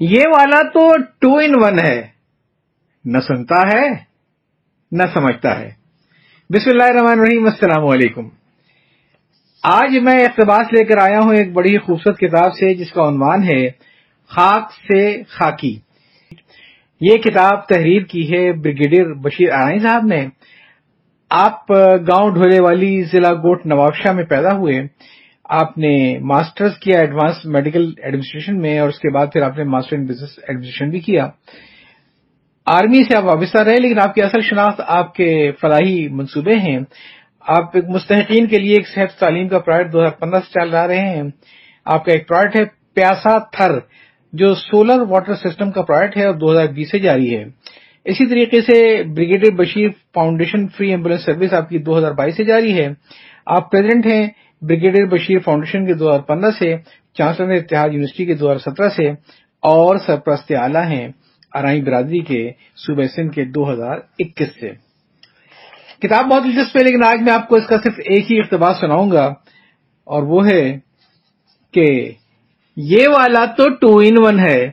یہ والا تو ٹو ان ون ہے۔ نہ سنتا ہے، نہ سمجھتا ہے۔ بسم اللہ الرحمن الرحیم، السلام علیکم۔ آج میں اقتباس لے کر آیا ہوں ایک بڑی خوبصورت کتاب سے، جس کا عنوان ہے خاک سے خاکی۔ یہ کتاب تحریر کی ہے بریگیڈیئر بشیر آرائی صاحب نے۔ آپ گاؤں ڈھولے والی ضلع گوٹ نواب شاہ میں پیدا ہوئے۔ آپ نے ماسٹرز کیا ایڈوانس میڈیکل ایڈمنسٹریشن میں اور اس کے بعد پھر آپ نے ماسٹر ان بزنس ایڈمنسٹریشن بھی کیا۔ آرمی سے آپ وابستہ رہے لیکن آپ کی اصل شناخت آپ کے فلاحی منصوبے ہیں۔ آپ ایک مستحقین کے لیے ایک صحت تعلیم کا پروجیکٹ دو ہزار پندرہ سے چل رہے ہیں۔ آپ کا ایک پروجیکٹ ہے پیاسا تھر، جو سولر واٹر سسٹم کا پروجیکٹ ہے اور دو ہزار بیس سے جاری ہے۔ اسی طریقے سے brigadier Bashir foundation free ambulance service آپ کی دو ہزار بائیس سے جاری ہے۔ آپ پریزیڈنٹ ہیں۔ بریگیڈیئر بشیر فاؤنڈیشن کے دو ہزار پندرہ سے چانسلر اتحاد یونیورسٹی کے دو ہزار سترہ سے اور سرپرست اعلیٰ ہیں ارائی برادری کے صوبہ سندھ کے دو ہزار اکیس سے۔ کتاب بہت دلچسپ ہے لیکن آج میں آپ کو اس کا صرف ایک ہی اقتباس سناؤں گا اور وہ ہے کہ یہ والا تو ٹو ان ون ہے،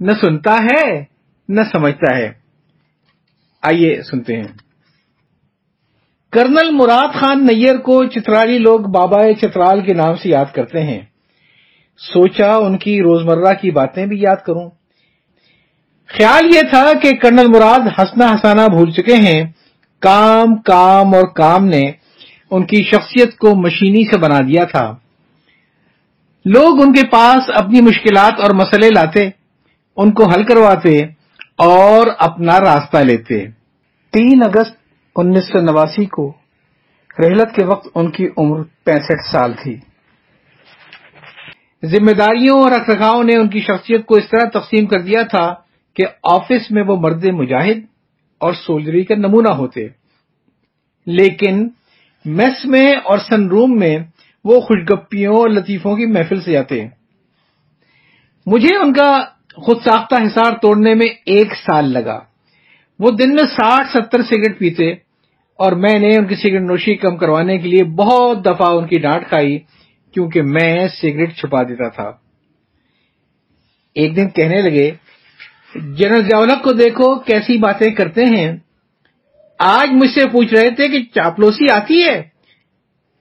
نہ سنتا ہے، نہ سمجھتا ہے۔ آئیے سنتے ہیں۔ کرنل مراد خان نیئر کو چترالی لوگ بابا چترال کے نام سے یاد کرتے ہیں۔ سوچا ان کی روزمرہ کی باتیں بھی یاد کروں۔ خیال یہ تھا کہ کرنل مراد ہسنا ہسانا بھول چکے ہیں۔ کام کام اور کام نے ان کی شخصیت کو مشینی سے بنا دیا تھا۔ لوگ ان کے پاس اپنی مشکلات اور مسئلے لاتے، ان کو حل کرواتے اور اپنا راستہ لیتے۔ تین اگست انیس سو نواسی کو رحلت کے وقت ان کی عمر پینسٹھ سال تھی۔ ذمہ داریوں اور رکھرکھاؤ نے ان کی شخصیت کو اس طرح تقسیم کر دیا تھا کہ آفس میں وہ مرد مجاہد اور سولجری کا نمونہ ہوتے۔ لیکن میس میں اور سن روم میں وہ خوشگپیوں اور لطیفوں کی محفل سے جاتے۔ مجھے ان کا خود ساختہ حسار توڑنے میں ایک سال لگا۔ وہ دن میں ساٹھ ستر سگریٹ پیتے اور میں نے ان کی سگریٹ نوشی کم کروانے کے لیے بہت دفعہ ان کی ڈانٹ کھائی کیونکہ میں سگریٹ چھپا دیتا تھا۔ ایک دن کہنے لگے، جنرل جاولک کو دیکھو کیسی باتیں کرتے ہیں۔ آج مجھ سے پوچھ رہے تھے کہ چاپلوسی آتی ہے۔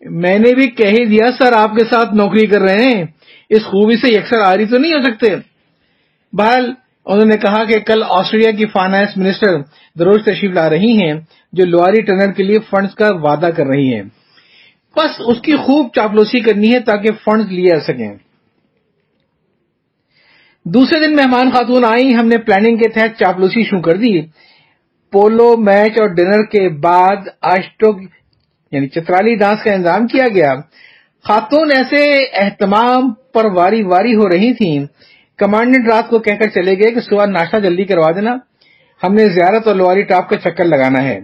میں نے بھی کہہ ہی دیا، سر، آپ کے ساتھ نوکری کر رہے ہیں۔ اس خوبی سے یکسر آری تو نہیں ہو سکتے۔ بہرحال انہوں نے کہا کہ کل آسٹریلیا کی فائنانس منسٹر دروز تشریف لا رہی ہیں، جو لواری ٹنر کے لیے فنڈز کا وعدہ کر رہی ہیں۔ بس اس کی خوب چاپلوسی کرنی ہے تاکہ فنڈز لیے آ سکیں۔ دوسرے دن مہمان خاتون آئی ہم نے پلاننگ کے تحت چاپلوسی شروع کر دی۔ پولو میچ اور ڈنر کے بعد آشٹو یعنی چترالی ڈانس کا انتظام کیا گیا۔ خاتون ایسے اہتمام پر واری واری ہو رہی تھیں کمانڈنٹ رات کو کہہ کر چلے گئے کہ صبح ناشتہ جلدی کروا دینا، ہم نے زیارت اور لواری ٹاپ کا چکر لگانا ہے۔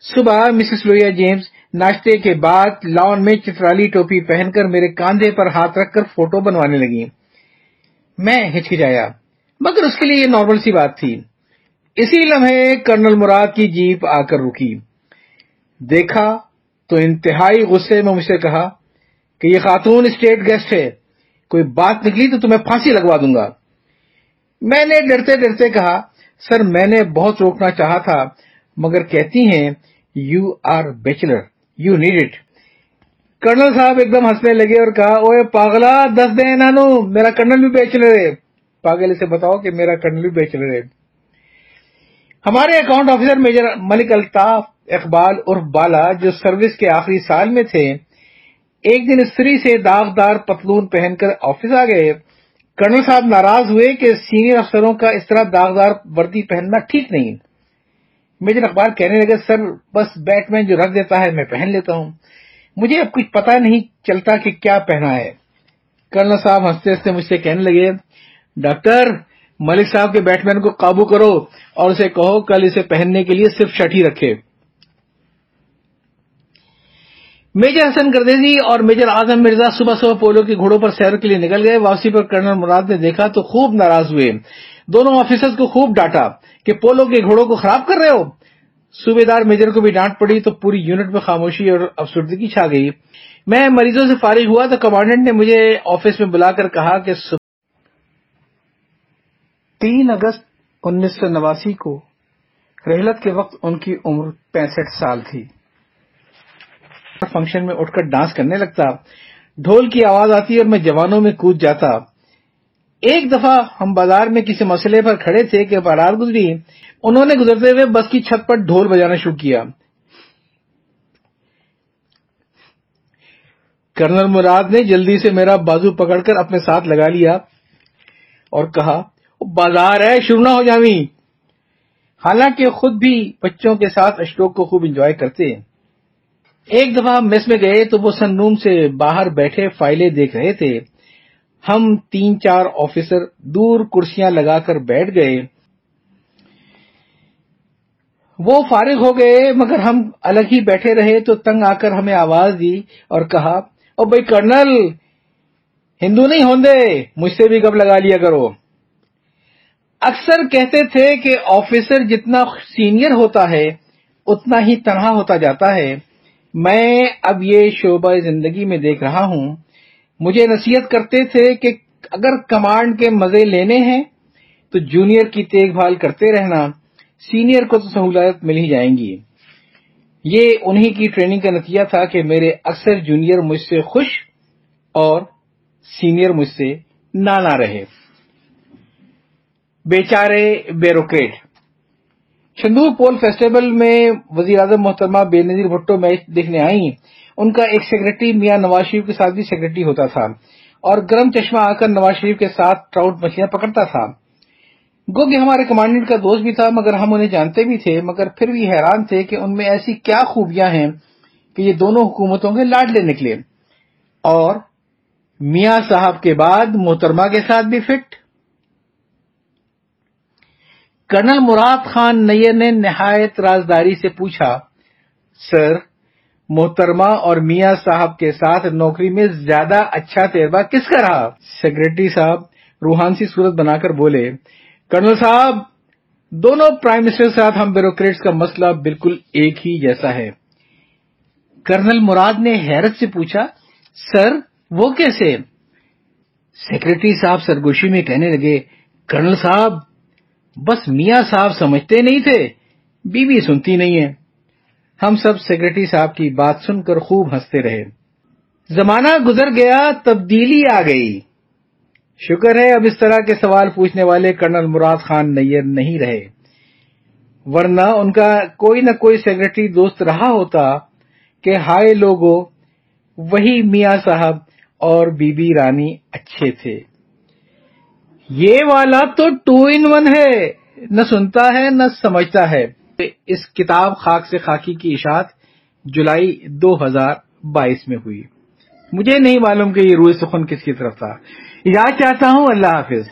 صبح مسز لویا جیمز ناشتے کے بعد لان میں چترالی ٹوپی پہن کر میرے کاندھے پر ہاتھ رکھ کر فوٹو بنوانے لگی۔ میں ہچکچایا، مگر اس کے لیے یہ نارمل سی بات تھی۔ اسی لمحے کرنل مراد کی جیپ آ کر رکی۔ دیکھا تو انتہائی غصے میں مجھ سے کہا کہ یہ خاتون اسٹیٹ گیسٹ ہے۔ کوئی بات نکلی تو تمہیں پھانسی لگوا دوں گا۔ میں نے ڈرتے ڈرتے کہا، سر، میں نے بہت روکنا چاہا تھا، مگر کہتی ہیں you are bachelor you need it colonel صاحب ایک دم ہنسنے لگے اور کہا اوے پاگلا، دس دیں نانو میرا کرنل بھی بیچلر ہے۔ پاگل اسے بتاؤ کہ میرا کرنل بھی بیچلر ہے۔ ہمارے account officer major Malik Altaf Iqbal عرف بالا، جو سروس کے آخری سال میں تھے ایک دن استری سے داغدار پتلون پہن کر آفس آ گئے۔ کرنل صاحب ناراض ہوئے کہ سینئر افسروں کا اس طرح داغدار وردی پہننا ٹھیک نہیں۔ میجر اخبار کہنے لگے، سر، بس بیٹ مین جو رکھ دیتا ہے، میں پہن لیتا ہوں۔ مجھے اب کچھ پتا نہیں چلتا کہ کیا پہنا ہے۔ کرنل صاحب ہنستے ہنستے مجھ سے کہنے لگے، ڈاکٹر، ملک صاحب کے بیٹ مین کو قابو کرو اور اسے کہو، کل اسے پہننے کے لیے صرف شرٹ ہی رکھے۔ میجر حسن گردیزی اور میجر اعظم مرزا صبح صبح پولو کے گھوڑوں پر سیر کے لیے نکل گئے۔ واپسی پر کرنل مراد نے دیکھا تو خوب ناراض ہوئے۔ دونوں آفیسرز کو خوب ڈانٹا کہ پولو کے گھوڑوں کو خراب کر رہے ہو۔ صوبے دار میجر کو بھی ڈانٹ پڑی تو پوری یونٹ میں خاموشی اور افسردگی چھا گئی۔ میں مریضوں سے فارغ ہوا تو کمانڈنٹ نے مجھے آفس میں بلا کر کہا کہ تین اگست انیس سو نواسی کو رحلت کے وقت ان کی عمر پینسٹھ سال تھی۔ فنکشن میں اٹھ کر ڈانس کرنے لگتا۔ ڈھول کی آواز آتی اور میں جوانوں میں کود جاتا۔ ایک دفعہ ہم بازار میں کسی مسئلے پر کھڑے تھے کہ بارات گزری۔ انہوں نے گزرتے ہوئے بس کی چھت پر ڈھول بجانا شروع کیا۔ کرنل مراد نے جلدی سے میرا بازو پکڑ کر اپنے ساتھ لگا لیا اور کہا بازار ہے، شروع نہ ہو جامی حالانکہ خود بھی بچوں کے ساتھ اشوک کو خوب انجوائے کرتے ایک دفعہ ہم میس میں گئے تو وہ سن روم سے باہر بیٹھے فائلیں دیکھ رہے تھے۔ ہم تین چار آفیسر دور کرسیاں لگا کر بیٹھ گئے۔ وہ فارغ ہو گئے، مگر ہم الگ ہی بیٹھے رہے تو تنگ آ کر ہمیں آواز دی اور کہا، او بھائی کرنل، ہندو نہیں ہوندے، مجھ سے بھی کب لگا لیا کرو۔ اکثر کہتے تھے کہ آفیسر جتنا سینئر ہوتا ہے، اتنا ہی تنہا ہوتا جاتا ہے۔ میں اب یہ شعبہ زندگی میں دیکھ رہا ہوں۔ مجھے نصیحت کرتے تھے کہ اگر کمانڈ کے مزے لینے ہیں، تو جونیئر کی دیکھ بھال کرتے رہنا سینئر کو تو سہولت مل ہی جائیں گی۔ یہ انہی کی ٹریننگ کا نتیجہ تھا کہ میرے اکثر جونیئر مجھ سے خوش اور سینئر مجھ سے نانا رہے۔ بیچارے بیروکریٹ چندور پول فیسٹیول میں وزیر اعظم محترمہ بے نظیر بھٹو میچ دیکھنے آئیں۔ ان کا ایک سیکرٹری میاں نواز شریف کے ساتھ بھی سیکرٹری ہوتا تھا اور گرم چشمہ آ کر نواز شریف کے ساتھ ٹراؤٹ مچھلیاں پکڑتا تھا۔ گو کہ ہمارے کمانڈنٹ کا دوست بھی تھا، مگر ہم انہیں جانتے بھی تھے، مگر پھر بھی حیران تھے کہ ان میں ایسی کیا خوبیاں ہیں کہ یہ دونوں حکومتوں کے لاڈلے نکلے۔ اور میاں صاحب کے بعد محترمہ کے ساتھ بھی فٹ۔ کرنل مراد خان نیر نے نہایت رازداری سے پوچھا، سر، محترمہ اور میاں صاحب کے ساتھ نوکری میں زیادہ اچھا تجربہ کس کا رہا؟ سیکرٹری صاحب روحان سی صورت بنا کر بولے کرنل صاحب، دونوں پرائم منسٹر کے ساتھ ہم بیوروکریٹس کا مسئلہ بالکل ایک ہی جیسا ہے۔ کرنل مراد نے حیرت سے پوچھا، سر، وہ کیسے؟ سیکرٹری صاحب سرگوشی میں کہنے لگے کرنل صاحب بس میاں صاحب سمجھتے نہیں تھے بی بی سنتی نہیں ہے ہم سب سیکرٹری صاحب کی بات سن کر خوب ہنستے رہے۔ زمانہ گزر گیا، تبدیلی آ گئی۔ شکر ہے، اب اس طرح کے سوال پوچھنے والے کرنل مراد خان نیر نہیں رہے۔ ورنہ ان کا کوئی نہ کوئی سیکرٹری دوست رہا ہوتا کہ ہائے لوگو، وہی میاں صاحب اور بی بی رانی اچھے تھے۔ یہ والا تو ٹو ان ون ہے، نہ سنتا ہے، نہ سمجھتا ہے۔ اس کتاب خاک سے خاکی کی اشاعت جولائی دو ہزار بائیس میں ہوئی۔ مجھے نہیں معلوم کہ یہ روح سخن کس کی طرف تھا۔ یاد چاہتا ہوں، اللہ حافظ۔